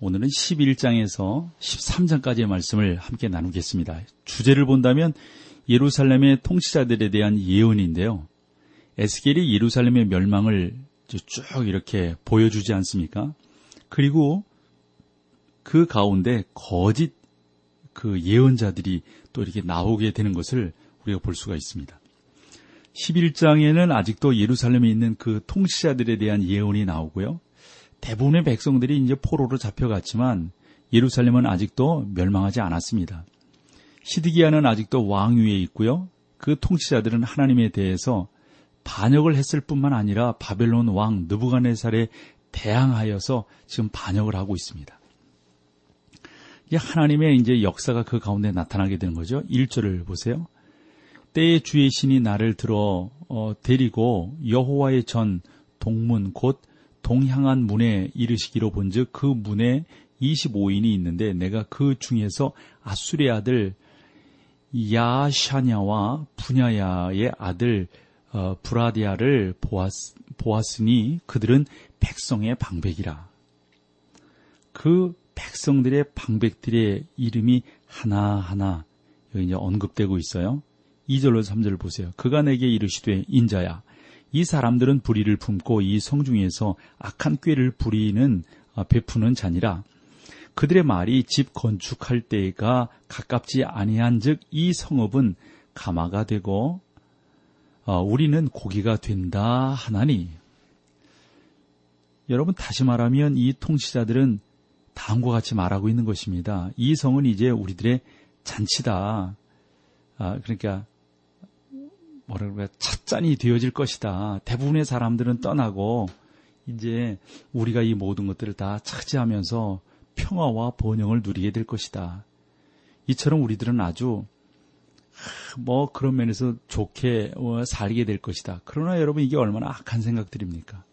오늘은 11장에서 13장까지의 말씀을 함께 나누겠습니다. 주제를 본다면 예루살렘의 통치자들에 대한 예언인데요. 에스겔이 예루살렘의 멸망을 쭉 이렇게 보여주지 않습니까? 그리고 그 가운데 거짓 그 예언자들이 또 이렇게 나오게 되는 것을 우리가 볼 수가 있습니다. 11장에는 아직도 예루살렘에 있는 그 통치자들에 대한 예언이 나오고요. 대부분의 백성들이 이제 포로로 잡혀갔지만 예루살렘은 아직도 멸망하지 않았습니다. 시드기야는 아직도 왕위에 있고요. 그 통치자들은 하나님에 대해서 반역을 했을 뿐만 아니라 바벨론 왕 느부갓네살에 대항하여서 지금 반역을 하고 있습니다. 이제 하나님의 이제 역사가 그 가운데 나타나게 되는 거죠. 1절을 보세요. 때에 주의 신이 나를 들어 어, 데리고 여호와의 전 동문 곧 동향한 문에 이르시기로 본즉 그 문에 25인이 있는데 내가 그 중에서 아수레 아들 야샤냐와 분야야의 아들 어, 브라디아를 보았, 보았으니 그들은 백성의 방백이라. 그 백성들의 방백들의 이름이 하나하나 여기 이제 언급되고 있어요. 2절로 3절을 보세요. 그가 내게 이르시되 인자야 이 사람들은 불의를 품고 이 성중에서 악한 꾀를 부리는 어, 베푸는 자니라. 그들의 말이 집 건축할 때가 가깝지 아니한즉 이 성읍은 가마가 되고 어, 우리는 고기가 된다 하나니. 여러분 다시 말하면 이 통치자들은 다음과 같이 말하고 있는 것입니다. 이 성은 이제 우리들의 잔치다. 아, 그러니까 뭐라 그럴까 찻잔이 되어질 것이다. 대부분의 사람들은 떠나고 이제 우리가 이 모든 것들을 다 차지하면서 평화와 번영을 누리게 될 것이다. 이처럼 우리들은 아주 뭐 그런 면에서 좋게 어, 살게 될 것이다. 그러나 여러분 이게 얼마나 악한 생각들입니까?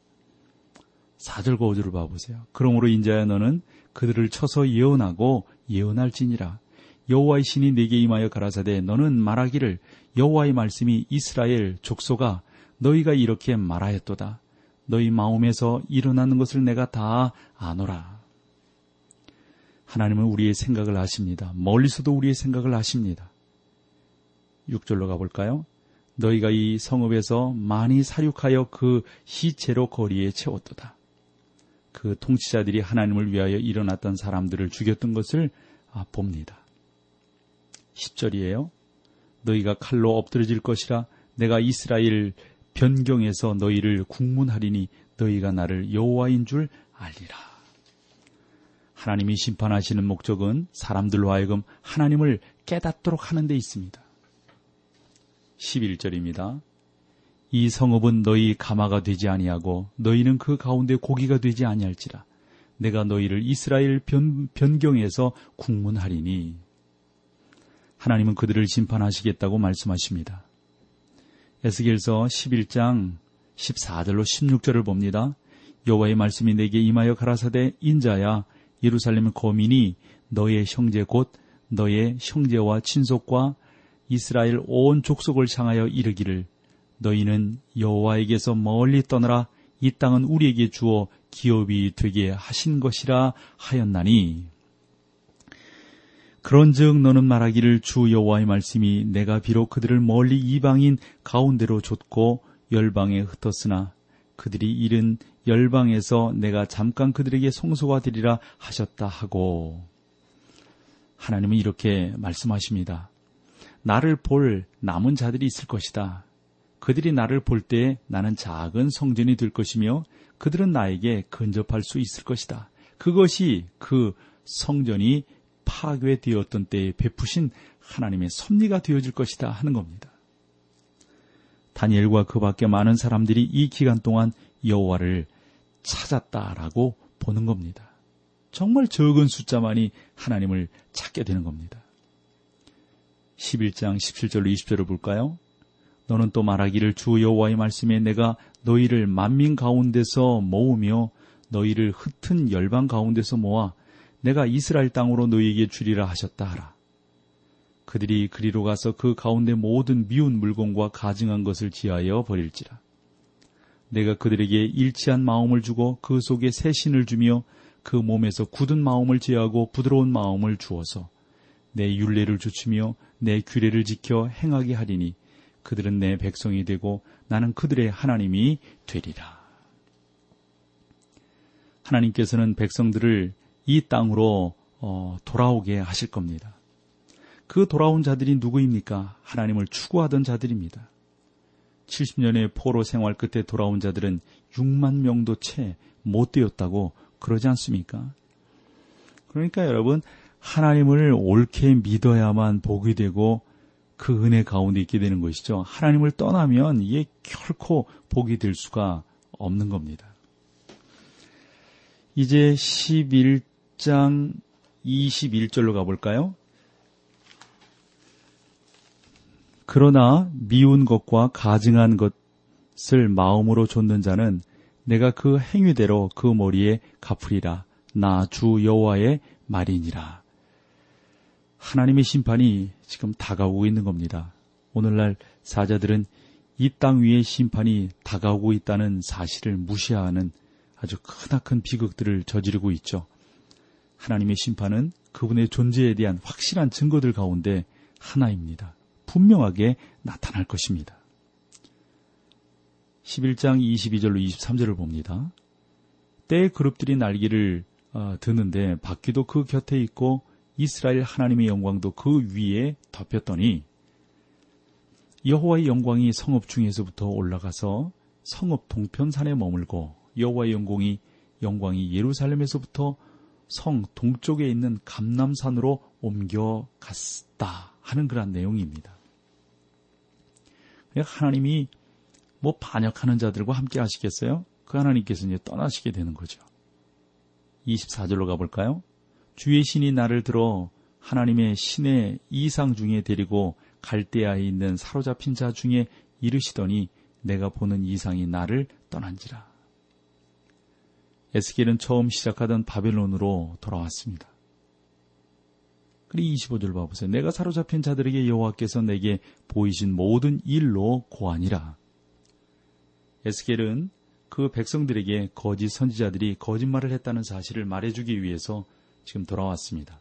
4절 5절을 봐보세요. 그러므로 인자야 너는 그들을 쳐서 예언하고 예언할지니라. 여호와의 신이 내게 임하여 가라사대 너는 말하기를 여호와의 말씀이 이스라엘 족소가 너희가 이렇게 말하였도다. 너희 마음에서 일어나는 것을 내가 다 아노라. 하나님은 우리의 생각을 아십니다. 멀리서도 우리의 생각을 아십니다. 6절로 가볼까요? 너희가 이 성읍에서 많이 사륙하여 그 시체로 거리에 채웠도다. 그 통치자들이 하나님을 위하여 일어났던 사람들을 죽였던 것을 아, 봅니다. 10절이에요. 너희가 칼로 엎드려질 것이라 내가 이스라엘 변경에서 너희를 국문하리니 너희가 나를 여호와인 줄 알리라. 하나님이 심판하시는 목적은 사람들로 하여금 하나님을 깨닫도록 하는 데 있습니다. 11절입니다. 이 성읍은 너희 가마가 되지 아니하고 너희는 그 가운데 고기가 되지 아니할지라 내가 너희를 이스라엘 변, 변경에서 국문하리니 하나님은 그들을 심판하시겠다고 말씀하십니다. 에스겔서 11장 14절로 16절을 봅니다. 여호와의 말씀이 내게 임하여 가라사대 인자야 예루살렘 거민이 너의 형제 곧 너의 형제와 친속과 이스라엘 온 족속을 향하여 이르기를 너희는 여호와에게서 멀리 떠나라 이 땅은 우리에게 주어 기업이 되게 하신 것이라 하였나니 그런즉 너는 말하기를 주 여호와의 말씀이 내가 비록 그들을 멀리 이방인 가운데로 줬고 열방에 흩었으나 그들이 잃은 열방에서 내가 잠깐 그들에게 송소가 되리라 하셨다 하고 하나님은 이렇게 말씀하십니다. 나를 볼 남은 자들이 있을 것이다. 그들이 나를 볼 때 나는 작은 성전이 될 것이며 그들은 나에게 근접할 수 있을 것이다. 그것이 그 성전이 파괴되었던 때에 베푸신 하나님의 섭리가 되어질 것이다 하는 겁니다. 다니엘과 그 밖에 많은 사람들이 이 기간 동안 여호와를 찾았다라고 보는 겁니다. 정말 적은 숫자만이 하나님을 찾게 되는 겁니다. 11장 17절로 20절을 볼까요? 너는 또 말하기를 주 여호와의 말씀에 내가 너희를 만민 가운데서 모으며 너희를 흩은 열방 가운데서 모아 내가 이스라엘 땅으로 너희에게 주리라 하셨다 하라. 그들이 그리로 가서 그 가운데 모든 미운 물건과 가증한 것을 지하여 버릴지라. 내가 그들에게 일치한 마음을 주고 그 속에 새 신을 주며 그 몸에서 굳은 마음을 제하고 부드러운 마음을 주어서 내 윤례를 주치며 내 규례를 지켜 행하게 하리니 그들은 내 백성이 되고 나는 그들의 하나님이 되리라. 하나님께서는 백성들을 이 땅으로 어, 돌아오게 하실 겁니다. 그 돌아온 자들이 누구입니까? 하나님을 추구하던 자들입니다. 70년의 포로 생활 끝에 돌아온 자들은 6만 명도 채 못 되었다고 그러지 않습니까? 그러니까 여러분, 하나님을 옳게 믿어야만 복이 되고 그 은혜 가운데 있게 되는 것이죠. 하나님을 떠나면 이게 결코 복이 될 수가 없는 겁니다. 이제 11 장 21절로 가볼까요? 그러나 미운 것과 가증한 것을 마음으로 좇는 자는 내가 그 행위대로 그 머리에 갚으리라. 나 주 여호와의 말이니라. 하나님의 심판이 지금 다가오고 있는 겁니다. 오늘날 사자들은 이 땅 위에 심판이 다가오고 있다는 사실을 무시하는 아주 크나큰 비극들을 저지르고 있죠. 하나님의 심판은 그분의 존재에 대한 확실한 증거들 가운데 하나입니다. 분명하게 나타날 것입니다. 11장 22절로 23절을 봅니다. 때의 그룹들이 날개를 어, 드는데 바퀴도 그 곁에 있고 이스라엘 하나님의 영광도 그 위에 덮였더니 여호와의 영광이 성읍 중에서부터 올라가서 성읍 동편산에 머물고 여호와의 영광이 영광이 예루살렘에서부터 성 동쪽에 있는 감남산으로 옮겨갔다 하는 그런 내용입니다. 하나님이 뭐 반역하는 자들과 함께 하시겠어요? 그 하나님께서 이제 떠나시게 되는 거죠. 24절로 가볼까요? 주의 신이 나를 들어 하나님의 신의 이상 중에 데리고 갈대아에 있는 사로잡힌 자 중에 이르시더니 내가 보는 이상이 나를 떠난지라. 에스겔은 처음 시작하던 바벨론으로 돌아왔습니다. 그리고 25절 봐보세요. 내가 사로잡힌 자들에게 여호와께서 내게 보이신 모든 일로 고하니라. 에스겔은 그 백성들에게 거짓 선지자들이 거짓말을 했다는 사실을 말해주기 위해서 지금 돌아왔습니다.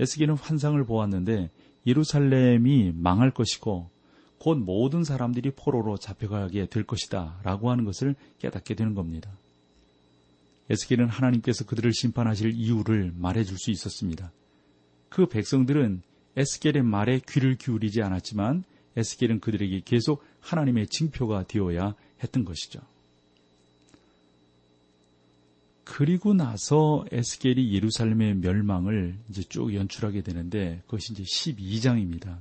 에스겔은 환상을 보았는데 예루살렘이 망할 것이고 곧 모든 사람들이 포로로 잡혀가게 될 것이다 라고 하는 것을 깨닫게 되는 겁니다. 에스겔은 하나님께서 그들을 심판하실 이유를 말해줄 수 있었습니다. 그 백성들은 에스겔의 말에 귀를 기울이지 않았지만 에스겔은 그들에게 계속 하나님의 징표가 되어야 했던 것이죠. 그리고 나서 에스겔이 예루살렘의 멸망을 이제 쭉 연출하게 되는데 그것이 이제 12장입니다.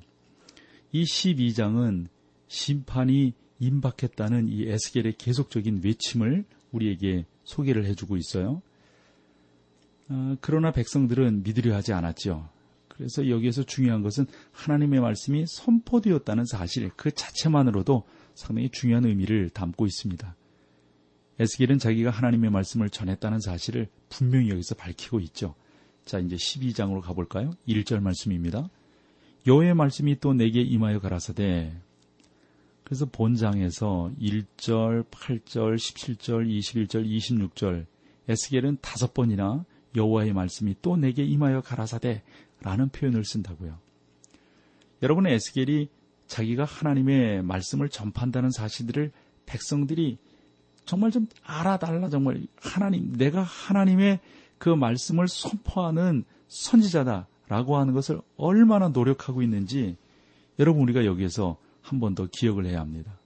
이 12장은 심판이 임박했다는 이 에스겔의 계속적인 외침을 우리에게 소개를 해주고 있어요. 어, 그러나 백성들은 믿으려 하지 않았죠. 그래서 여기에서 중요한 것은 하나님의 말씀이 선포되었다는 사실 그 자체만으로도 상당히 중요한 의미를 담고 있습니다. 에스겔은 자기가 하나님의 말씀을 전했다는 사실을 분명히 여기서 밝히고 있죠. 자, 이제 12장으로 가볼까요? 1절 말씀입니다. 여호의 말씀이 또 내게 임하여 가라사대 그래서 본장에서 1절, 8절, 17절, 21절, 26절 에스겔은 다섯 번이나 여호와의 말씀이 또 내게 임하여 가라사대 라는 표현을 쓴다고요. 여러분 에스겔이 자기가 하나님의 말씀을 전파한다는 사실들을 백성들이 정말 좀 알아달라 정말 하나님 내가 하나님의 그 말씀을 선포하는 선지자다라고 하는 것을 얼마나 노력하고 있는지 여러분 우리가 여기에서 한 번 더 기억을 해야 합니다.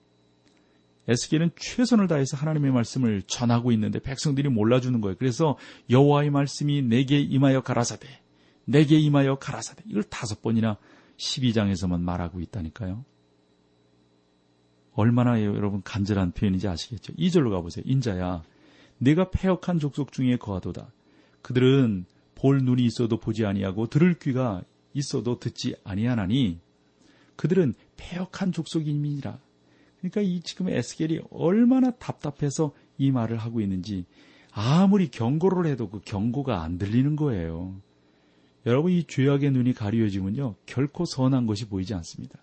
에스겔은 최선을 다해서 하나님의 말씀을 전하고 있는데 백성들이 몰라주는 거예요. 그래서 여호와의 말씀이 내게 임하여 가라사대, 내게 임하여 가라사대 이걸 다섯 번이나 12장에서만 말하고 있다니까요. 얼마나 여러분 간절한 표현인지 아시겠죠? 2절로 가보세요. 인자야, 내가 폐역한 족속 중에 거하도다. 그들은 볼 눈이 있어도 보지 아니하고 들을 귀가 있어도 듣지 아니하나니 그들은 폐역한 족속임이니라. 그러니까 이 지금 에스겔이 얼마나 답답해서 이 말을 하고 있는지 아무리 경고를 해도 그 경고가 안 들리는 거예요. 여러분 이 죄악의 눈이 가려지면요 결코 선한 것이 보이지 않습니다.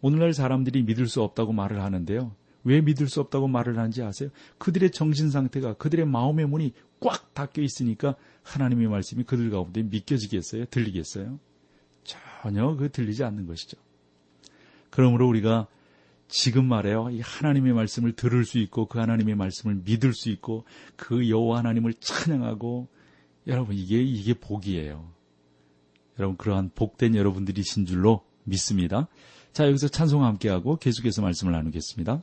오늘날 사람들이 믿을 수 없다고 말을 하는데요. 왜 믿을 수 없다고 말을 하는지 아세요? 그들의 정신 상태가 그들의 마음의 문이 꽉 닫혀 있으니까 하나님의 말씀이 그들 가운데 믿겨지겠어요? 들리겠어요? 전혀 그 들리지 않는 것이죠. 그러므로 우리가 지금 말해요. 이 하나님의 말씀을 들을 수 있고 그 하나님의 말씀을 믿을 수 있고 그 여호와 하나님을 찬양하고 여러분 이게 이게 복이에요. 여러분 그러한 복된 여러분들이신 줄로 믿습니다. 자 여기서 찬송 함께하고 계속해서 말씀을 나누겠습니다.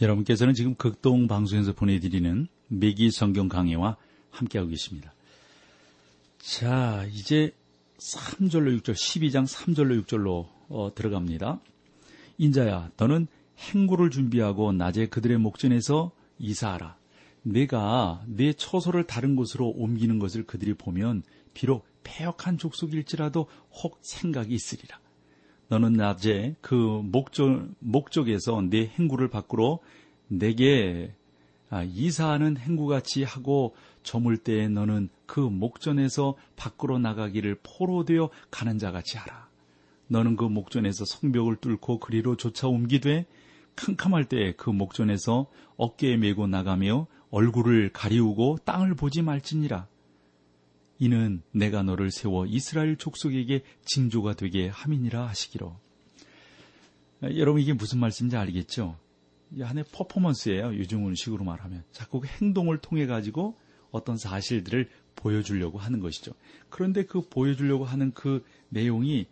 여러분께서는 지금 극동 방송에서 보내드리는 매기 성경 강해와 함께하고 계십니다. 자, 이제 3절로 6절, 12장 3절로 6절로 어, 들어갑니다. 인자야, 너는 행구를 준비하고 낮에 그들의 목전에서 이사하라. 내가 내 처소를 다른 곳으로 옮기는 것을 그들이 보면 비록 폐역한 족속일지라도 혹 생각이 있으리라. 너는 낮에 그 목적, 목적에서 내 행구를 밖으로 내게 아, 이사하는 행구같이 하고 저물 때에 너는 그 목전에서 밖으로 나가기를 포로되어 가는 자같이 하라. 너는 그 목전에서 성벽을 뚫고 그리로 쫓아 옮기되 캄캄할 때에 그 목전에서 어깨에 메고 나가며 얼굴을 가리우고 땅을 보지 말지니라. 이는 내가 너를 세워 이스라엘 족속에게 징조가 되게 함이니라 하시기로. 여러분 이게 무슨 말씀인지 알겠죠? 이 하나의 퍼포먼스예요. 요즘식으로 말하면. 자꾸 그 행동을 통해 가지고 어떤 사실들을 보여주려고 하는 것이죠. 그런데 그 보여주려고 하는 그 내용이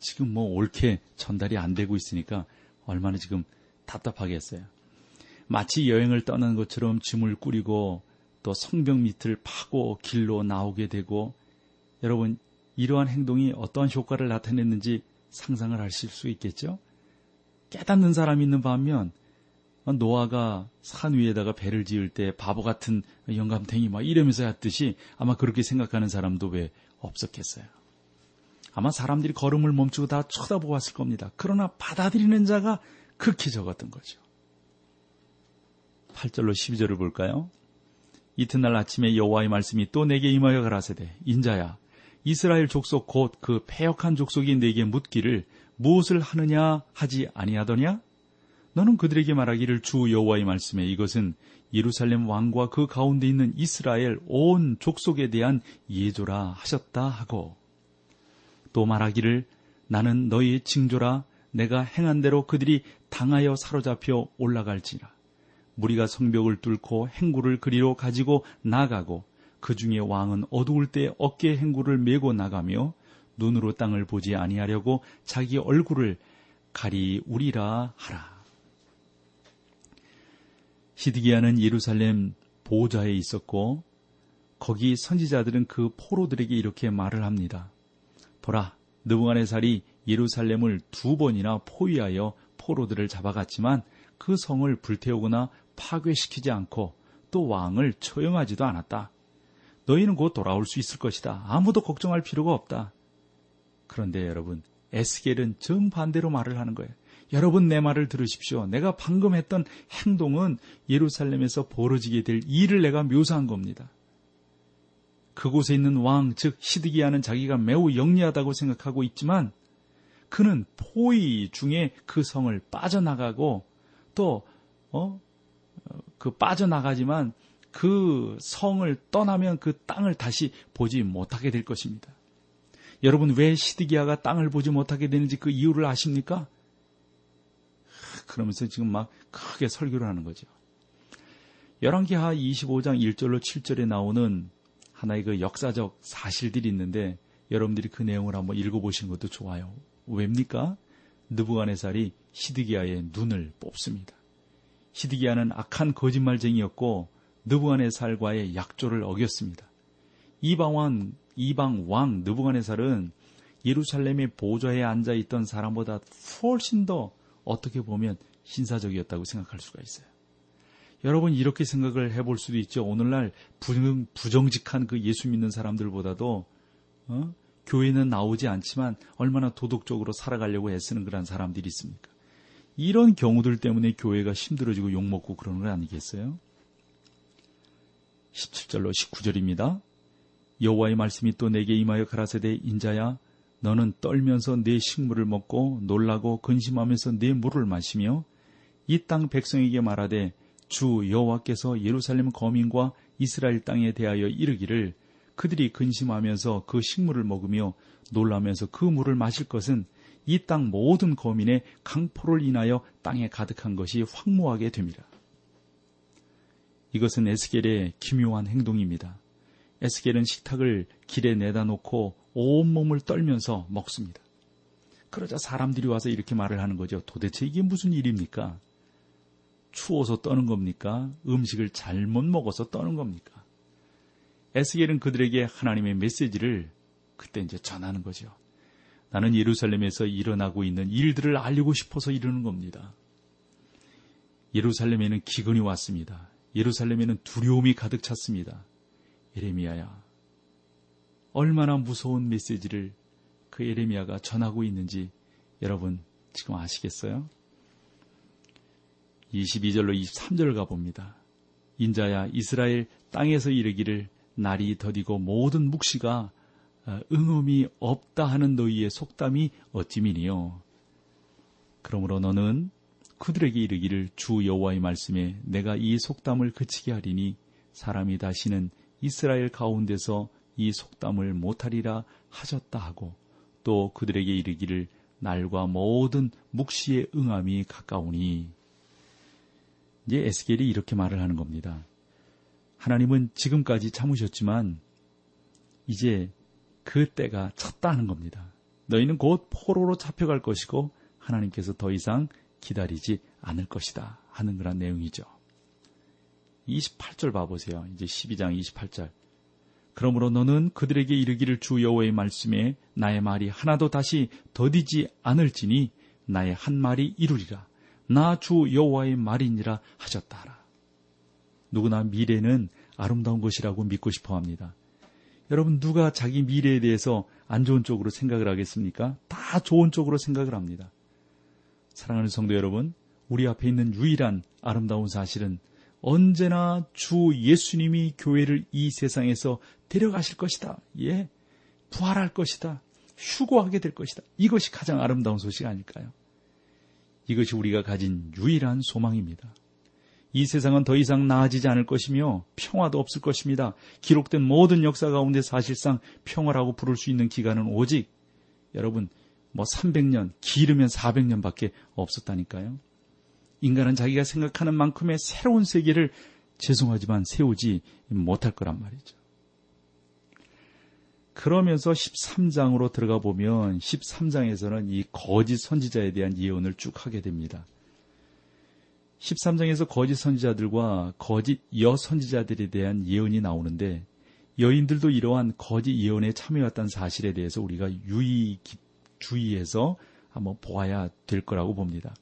지금 뭐 옳게 전달이 안 되고 있으니까 얼마나 지금 답답하겠어요. 마치 여행을 떠나는 것처럼 짐을 꾸리고 또 성벽 밑을 파고 길로 나오게 되고 여러분 이러한 행동이 어떠한 효과를 나타냈는지 상상을 하실 수 있겠죠? 깨닫는 사람이 있는 반면 노아가 산 위에다가 배를 지을 때 바보 같은 영감탱이 막 이러면서 했듯이 아마 그렇게 생각하는 사람도 왜 없었겠어요. 아마 사람들이 걸음을 멈추고 다 쳐다보았을 겁니다. 그러나 받아들이는 자가 극히 적었던 거죠. 8절로 12절을 볼까요? 이튿날 아침에 여호와의 말씀이 또 내게 임하여 가라사대 인자야 이스라엘 족속 곧 그 패역한 족속이 내게 묻기를 무엇을 하느냐 하지 아니하더냐? 너는 그들에게 말하기를 주 여호와의 말씀에 이것은 예루살렘 왕과 그 가운데 있는 이스라엘 온 족속에 대한 예조라 하셨다 하고 또 말하기를 나는 너희의 징조라 내가 행한 대로 그들이 당하여 사로잡혀 올라갈지라 무리가 성벽을 뚫고 행구를 그리로 가지고 나가고 그 중에 왕은 어두울 때 어깨 행구를 메고 나가며 눈으로 땅을 보지 아니하려고 자기 얼굴을 가리우리라 하라. 히드기야는 예루살렘 보좌에 있었고 거기 선지자들은 그 포로들에게 이렇게 말을 합니다. 보라, 느부갓네살이 예루살렘을 두 번이나 포위하여 포로들을 잡아갔지만 그 성을 불태우거나 파괴시키지 않고 또 왕을 처형하지도 않았다. 너희는 곧 돌아올 수 있을 것이다. 아무도 걱정할 필요가 없다. 그런데 여러분, 에스겔은 정반대로 말을 하는 거예요. 여러분 내 말을 들으십시오. 내가 방금 했던 행동은 예루살렘에서 벌어지게 될 일을 내가 묘사한 겁니다. 그곳에 있는 왕, 즉 시드기야는 자기가 매우 영리하다고 생각하고 있지만 그는 포위 중에 그 성을 빠져나가고 또 어? 그 빠져나가지만 그 성을 떠나면 그 땅을 다시 보지 못하게 될 것입니다. 여러분 왜 시드기야가 땅을 보지 못하게 되는지 그 이유를 아십니까? 그러면서 지금 막 크게 설교를 하는 거죠. 열왕기하 25장 1절로 7절에 나오는 하나의 그 역사적 사실들이 있는데 여러분들이 그 내용을 한번 읽어보시는 것도 좋아요. 왜입니까? 느부갓네살이 시드기야의 눈을 뽑습니다. 시드기야는 악한 거짓말쟁이였고 느부갓네살과의 약조를 어겼습니다. 이방 왕 이방 왕 느부갓네살은 예루살렘의 보좌에 앉아 있던 사람보다 훨씬 더 어떻게 보면 신사적이었다고 생각할 수가 있어요. 여러분 이렇게 생각을 해볼 수도 있죠. 오늘날 부정 직한 그 예수 믿는 사람들보다도 어? 교회는 나오지 않지만 얼마나 도덕적으로 살아가려고 애쓰는 그런 사람들이 있습니까? 이런 경우들 때문에 교회가 힘들어지고 욕먹고 그러는 거 아니겠어요? 17절로 19절입니다. 여호와의 말씀이 또 내게 임하여 가라사대 인자야 너는 떨면서 내 식물을 먹고 놀라고 근심하면서 내 물을 마시며 이 땅 백성에게 말하되 주 여호와께서 예루살렘 거민과 이스라엘 땅에 대하여 이르기를 그들이 근심하면서 그 식물을 먹으며 놀라면서 그 물을 마실 것은 이 땅 모든 거민의 강포를 인하여 땅에 가득한 것이 황무하게 됩니다. 이것은 에스겔의 기묘한 행동입니다. 에스겔은 식탁을 길에 내다 놓고 온몸을 떨면서 먹습니다. 그러자 사람들이 와서 이렇게 말을 하는 거죠. 도대체 이게 무슨 일입니까? 추워서 떠는 겁니까? 음식을 잘못 먹어서 떠는 겁니까? 에스겔은 그들에게 하나님의 메시지를 그때 이제 전하는 거죠. 나는 예루살렘에서 일어나고 있는 일들을 알리고 싶어서 이러는 겁니다. 예루살렘에는 기근이 왔습니다. 예루살렘에는 두려움이 가득 찼습니다. 예레미야야, 얼마나 무서운 메시지를 그 예레미야가 전하고 있는지 여러분 지금 아시겠어요? 22절로 23절 가봅니다. 인자야 이스라엘 땅에서 이르기를 날이 더디고 모든 묵시가 어, 응음이 없다 하는 너희의 속담이 어찌미니요. 그러므로 너는 그들에게 이르기를 주 여호와의 말씀에 내가 이 속담을 그치게 하리니 사람이 다시는 이스라엘 가운데서 이 속담을 못하리라 하셨다 하고 또 그들에게 이르기를 날과 모든 묵시의 응함이 가까우니 이제 에스겔이 이렇게 말을 하는 겁니다. 하나님은 지금까지 참으셨지만 이제 그 때가 찼다는 겁니다. 너희는 곧 포로로 잡혀갈 것이고 하나님께서 더 이상 기다리지 않을 것이다 하는 그런 내용이죠. 28절 봐보세요. 이제 12장 28절. 그러므로 너는 그들에게 이르기를 주 여호와의 말씀에 나의 말이 하나도 다시 더디지 않을지니 나의 한 말이 이루리라. 나 주 여호와의 말이니라 하셨다 하라. 누구나 미래는 아름다운 것이라고 믿고 싶어 합니다. 여러분 누가 자기 미래에 대해서 안 좋은 쪽으로 생각을 하겠습니까? 다 좋은 쪽으로 생각을 합니다. 사랑하는 성도 여러분, 우리 앞에 있는 유일한 아름다운 사실은 언제나 주 예수님이 교회를 이 세상에서 데려가실 것이다. 예. 부활할 것이다. 휴고하게 될 것이다. 이것이 가장 아름다운 소식 아닐까요? 이것이 우리가 가진 유일한 소망입니다. 이 세상은 더 이상 나아지지 않을 것이며 평화도 없을 것입니다. 기록된 모든 역사 가운데 사실상 평화라고 부를 수 있는 기간은 오직 여러분 뭐 300년, 길으면 400년밖에 없었다니까요. 인간은 자기가 생각하는 만큼의 새로운 세계를 죄송하지만 세우지 못할 거란 말이죠. 그러면서 13장으로 들어가 보면 13장에서는 이 거짓 선지자에 대한 예언을 쭉 하게 됩니다. 13장에서 거짓 선지자들과 거짓 여 선지자들에 대한 예언이 나오는데 여인들도 이러한 거짓 예언에 참여했다는 사실에 대해서 우리가 유의 주의해서 한번 보아야 될 거라고 봅니다.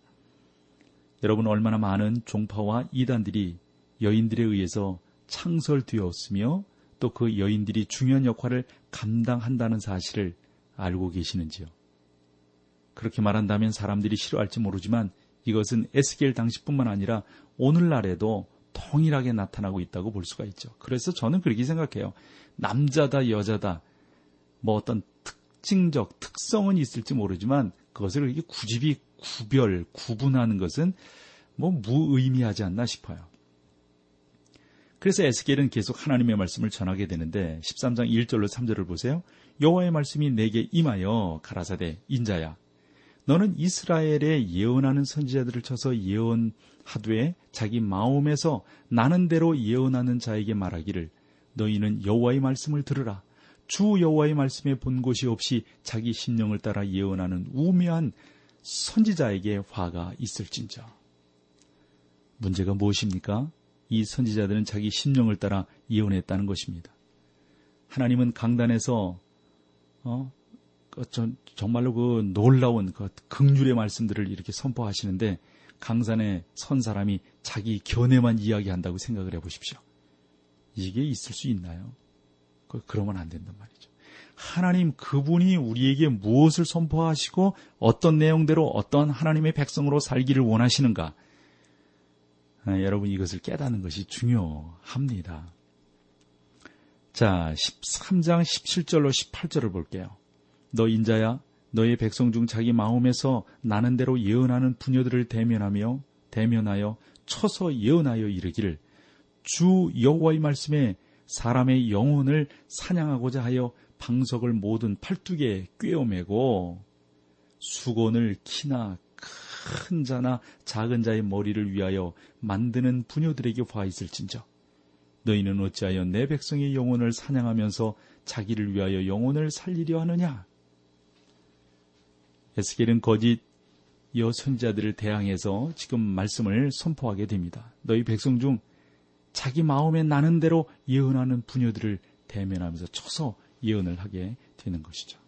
여러분 얼마나 많은 종파와 이단들이 여인들에 의해서 창설되었으며 또 그 여인들이 중요한 역할을 감당한다는 사실을 알고 계시는지요? 그렇게 말한다면 사람들이 싫어할지 모르지만 이것은 에스겔 당시뿐만 아니라 오늘날에도 동일하게 나타나고 있다고 볼 수가 있죠. 그래서 저는 그렇게 생각해요. 남자다, 여자다, 뭐 어떤 특징적 특성은 있을지 모르지만 그것을 이렇게 구집이 구별, 구분하는 것은 뭐 무의미하지 않나 싶어요. 그래서 에스겔은 계속 하나님의 말씀을 전하게 되는데 13장 1절로 3절을 보세요. 여호와의 말씀이 내게 임하여 가라사대 인자야 너는 이스라엘에 예언하는 선지자들을 쳐서 예언하되 자기 마음에서 나는 대로 예언하는 자에게 말하기를 너희는 여호와의 말씀을 들으라. 주 여호와의 말씀에 본 곳이 없이 자기 심령을 따라 예언하는 우매한 선지자에게 화가 있을진저. 문제가 무엇입니까? 이 선지자들은 자기 심령을 따라 예언했다는 것입니다. 하나님은 강단에서 어, 그 정말로 그 놀라운 그 극률의 말씀들을 이렇게 선포하시는데 강산에 선 사람이 자기 견해만 이야기한다고 생각을 해보십시오. 이게 있을 수 있나요? 그, 그러면 안 된단 말이죠. 하나님 그분이 우리에게 무엇을 선포하시고 어떤 내용대로 어떤 하나님의 백성으로 살기를 원하시는가? 아, 여러분 이것을 깨닫는 것이 중요합니다. 자, 13장 17절로 18절을 볼게요. 너 인자야 너의 백성 중 자기 마음에서 나는 대로 예언하는 부녀들을 대면하며 대면하여 쳐서 예언하여 이르기를 주 여호와의 말씀에 사람의 영혼을 사냥하고자 하여 방석을 모든 팔뚝에 꿰어매고 수건을 키나 큰 자나 작은 자의 머리를 위하여 만드는 부녀들에게 화 있을진저. 너희는 어찌하여 내 백성의 영혼을 사냥하면서 자기를 위하여 영혼을 살리려 하느냐 에스겔은 거짓 여선자들을 대항해서 지금 말씀을 선포하게 됩니다. 너희 백성 중 자기 마음에 나는 대로 예언하는 부녀들을 대면하면서 쳐서 예언을 하게 되는 것이죠.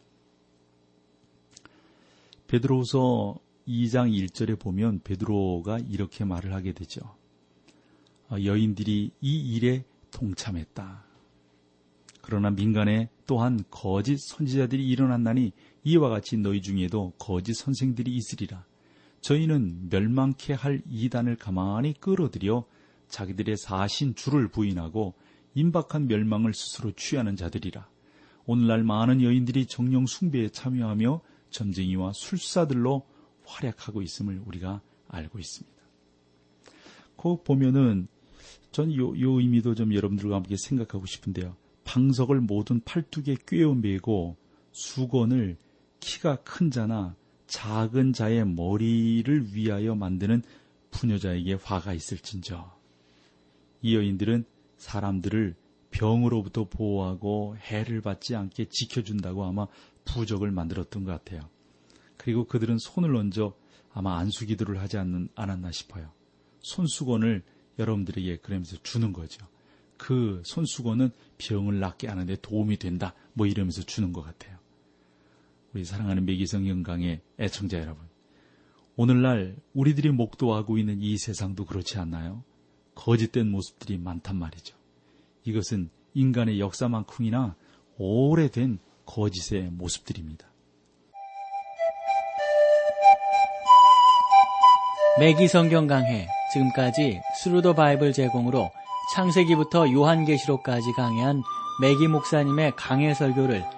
베드로서 2장 1절에 보면 베드로가 이렇게 말을 하게 되죠. 어, 여인들이 이 일에 동참했다. 그러나 민간에 또한 거짓 선지자들이 일어난다니 이와 같이 너희 중에도 거짓 선생들이 있으리라. 저희는 멸망케 할 이단을 가만히 끌어들여 자기들의 사신 주를 부인하고 임박한 멸망을 스스로 취하는 자들이라. 오늘날 많은 여인들이 정령 숭배에 참여하며 점쟁이와 술사들로 활약하고 있음을 우리가 알고 있습니다. 그 보면은 전 요, 요 의미도 좀 여러분들과 함께 생각하고 싶은데요. 방석을 모든 팔뚝에 꿰어 매고 수건을 키가 큰 자나 작은 자의 머리를 위하여 만드는 부녀자에게 화가 있을진저. 이 여인들은 사람들을 병으로부터 보호하고 해를 받지 않게 지켜준다고 아마 부적을 만들었던 것 같아요. 그리고 그들은 손을 얹어 아마 안수기도를 하지 않는, 않았나 싶어요. 손수건을 여러분들에게 그러면서 주는 거죠. 그 손수건은 병을 낫게 하는데 도움이 된다. 뭐 이러면서 주는 것 같아요. 우리 사랑하는 매기성 영강의 애청자 여러분. 오늘날 우리들이 목도하고 있는 이 세상도 그렇지 않나요? 거짓된 모습들이 많단 말이죠. 이것은 인간의 역사만큼이나 오래된 거짓의 모습들입니다. 맥기 성경 강해 지금까지 Thru the Bible 제공으로 창세기부터 요한계시록까지 강해한 맥기 목사님의 강해 설교를